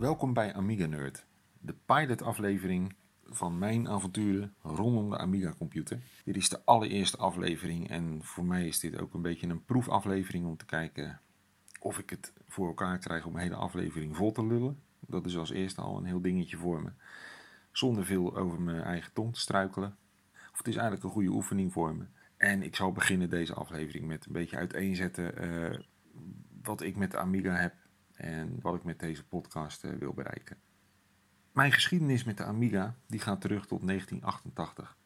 Welkom bij Amiga Nerd, de pilot-aflevering van mijn avonturen rondom de Amiga computer. Dit is de allereerste aflevering en voor mij is dit ook een beetje een proefaflevering om te kijken of ik het voor elkaar krijg om een hele aflevering vol te lullen. Dat is als eerste al een heel dingetje voor me. Zonder veel over mijn eigen tong te struikelen. Of het is eigenlijk een goede oefening voor me. En ik zal beginnen deze aflevering met een beetje uiteenzetten uh, wat ik met de Amiga heb en wat ik met deze podcast uh, wil bereiken. Mijn geschiedenis met de Amiga die gaat terug tot 1988.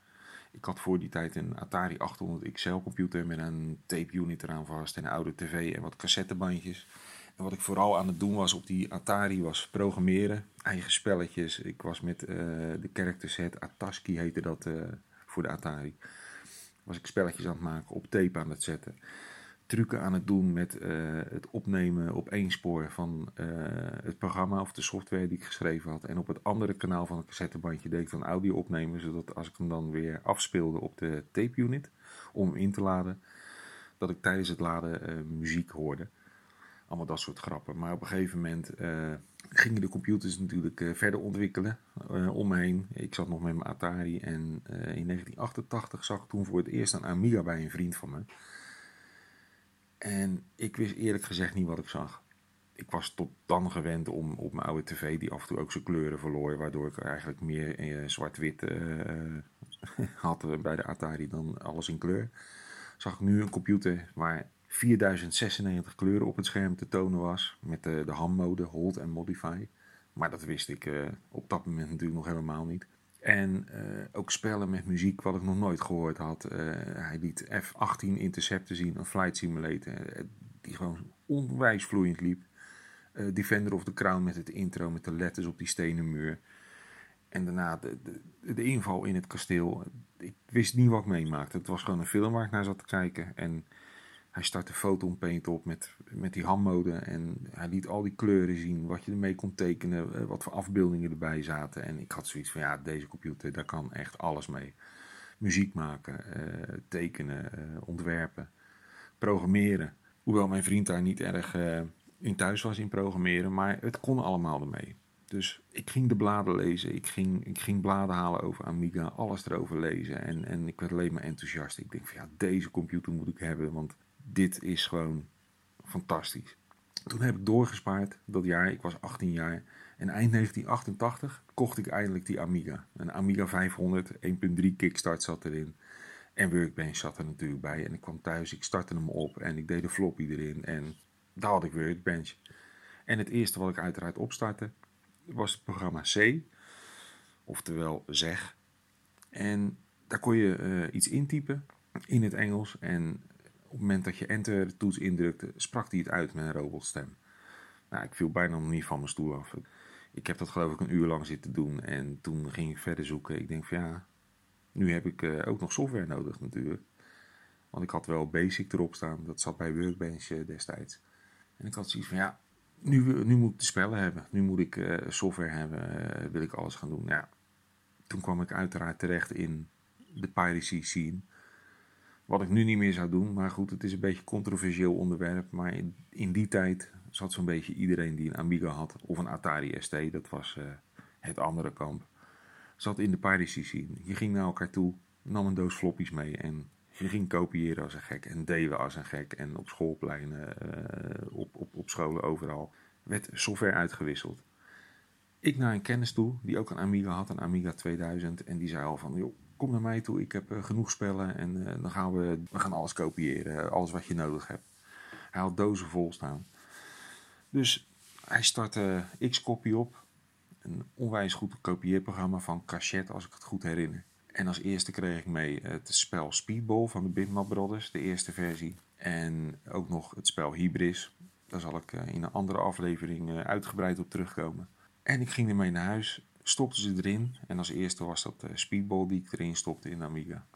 Ik had voor die tijd een Atari 800 XL computer met een tape unit eraan vast en een oude tv en wat cassettebandjes. En wat ik vooral aan het doen was op die Atari was programmeren, eigen spelletjes. Ik was met uh, de character set, Ataski heette dat uh, voor de Atari. Was ik spelletjes aan het maken, op tape aan het zetten trucken aan het doen met uh, het opnemen op één spoor van uh, het programma of de software die ik geschreven had. En op het andere kanaal van het cassettebandje deed ik dan audio opnemen, zodat als ik hem dan weer afspeelde op de tape unit om in te laden, dat ik tijdens het laden uh, muziek hoorde. Allemaal dat soort grappen. Maar op een gegeven moment gingen de computers natuurlijk verder ontwikkelen om me heen. Ik zat nog met mijn Atari en in 1988 zag ik toen voor het eerst een Amiga bij een vriend van me. En ik wist eerlijk gezegd niet wat ik zag. Ik was tot dan gewend om op mijn oude tv, die af en toe ook zijn kleuren verloor, waardoor ik eigenlijk meer eh, zwart-wit uh, had bij de Atari dan alles in kleur. Zag ik nu een computer waar 4096 kleuren op het scherm te tonen was, met de, de ham-mode, hold en modify. Maar dat wist ik uh, op dat moment natuurlijk nog helemaal niet. En uh, ook spellen met muziek wat ik nog nooit gehoord had. Uh, hij liet F-18 Interceptor zien, een flight simulator, uh, die gewoon onwijs vloeiend liep. Defender of the Crown met het intro, met de letters op die stenen muur. En daarna de, de, de, inval in het kasteel. Ik wist niet wat ik meemaakte. Het was gewoon een film waar ik naar zat te kijken. En hij startte Photon Paint op met, met die hammode en hij liet al die kleuren zien, wat je ermee kon tekenen, eh, wat voor afbeeldingen erbij zaten. En ik had zoiets van, ja, deze computer, daar kan echt alles mee. Muziek maken, uh, tekenen, uh, ontwerpen, programmeren. Hoewel mijn vriend daar niet erg in thuis was in programmeren, maar het kon allemaal ermee. Dus ik ging de bladen lezen, ik ging, ik ging bladen halen over Amiga, alles erover lezen. En, en ik werd alleen maar enthousiast. Ik denk van ja, deze computer moet ik hebben, want dit is gewoon fantastisch. Toen heb ik doorgespaard dat jaar, ik was 18 jaar. En eind 1988 kocht ik eindelijk die Amiga. Een Amiga 500, 1.3 kickstart zat erin. En Workbench zat er natuurlijk bij. En ik kwam thuis, ik startte hem op en ik deed de floppy erin. En daar had ik Workbench. En het eerste wat ik uiteraard opstartte was het programma C. Oftewel zeg. En daar kon je uh, iets intypen in het Engels. En het moment dat je enter toets indrukte, sprak hij het uit met een robotstem. Nou, ik viel bijna nog niet van mijn stoel af. Ik heb dat geloof ik een uur lang zitten doen en toen ging ik verder zoeken. Ik denk van ja, nu heb ik uh, ook nog software nodig natuurlijk. Want ik had wel Basic erop staan, dat zat bij Workbench uh, destijds. En ik had zoiets van ja, nu, nu moet ik de spellen hebben. Nu moet ik uh, software hebben, wil ik alles gaan doen. Ja, toen kwam ik uiteraard terecht in de piracy scene. Wat ik nu niet meer zou doen. Maar goed, het is een beetje controversieel onderwerp. Maar in, die tijd zat zo'n beetje iedereen die een Amiga had. Of een Atari ST. Dat was uh, het andere kamp. Zat in de piracy scene. Je ging naar elkaar toe. Nam een doos floppies mee. En je ging kopiëren als een gek. En deden als een gek. En op schoolpleinen. Uh, op, op, op scholen overal. Werd software uitgewisseld. Ik naar een kennis toe. Die ook een Amiga had. Een Amiga 2000. En die zei al van... joh kom naar mij toe, ik heb uh, genoeg spellen en uh, dan gaan we, we gaan alles kopiëren, alles wat je nodig hebt. Hij had dozen vol staan. Dus hij startte Xcopy op, een onwijs goed kopieerprogramma van Cachet, als ik het goed herinner. En als eerste kreeg ik mee het spel Speedball van de Bitmap Brothers, de eerste versie. En ook nog het spel Hybris. Daar zal ik in een andere aflevering uitgebreid op terugkomen. En ik ging ermee naar huis stopte ze erin. En als eerste was dat de speedball die ik erin stopte in Amiga.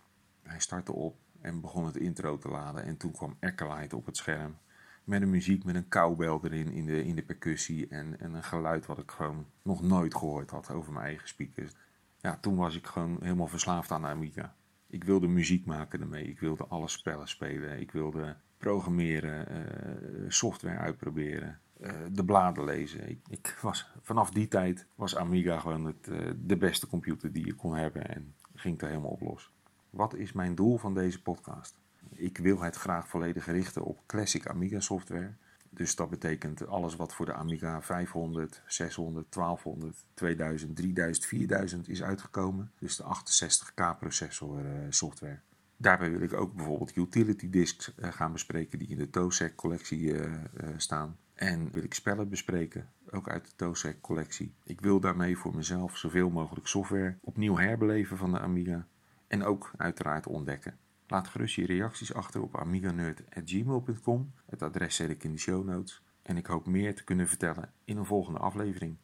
Hij startte op en begon het intro te laden. En toen kwam Acolyte op het scherm. Met een muziek met een cowbell erin in de, in de percussie. En, en een geluid wat ik gewoon nog nooit gehoord had over mijn eigen speakers. Ja, toen was ik gewoon helemaal verslaafd aan de Amiga. Ik wilde muziek maken ermee. Ik wilde alle spellen spelen. Ik wilde programmeren, software uitproberen, de bladen lezen. Ik, ik, was, vanaf die tijd was Amiga gewoon het, de beste computer die je kon hebben en ging er helemaal op los. Wat is mijn doel van deze podcast? Ik wil het graag volledig richten op classic Amiga software. Dus dat betekent alles wat voor de Amiga 500, 600, 1200, 2000, 3000, 4000 is uitgekomen. Dus de 68K processor uh, software. Daarbij wil ik ook bijvoorbeeld utility disks gaan bespreken die in de TOSEC collectie staan. En wil ik spellen bespreken, ook uit de TOSEC collectie. Ik wil daarmee voor mezelf zoveel mogelijk software opnieuw herbeleven van de Amiga. En ook uiteraard ontdekken. Laat gerust je reacties achter op amiganerd.gmail.com. Het adres zet ik in de show notes. En ik hoop meer te kunnen vertellen in een volgende aflevering.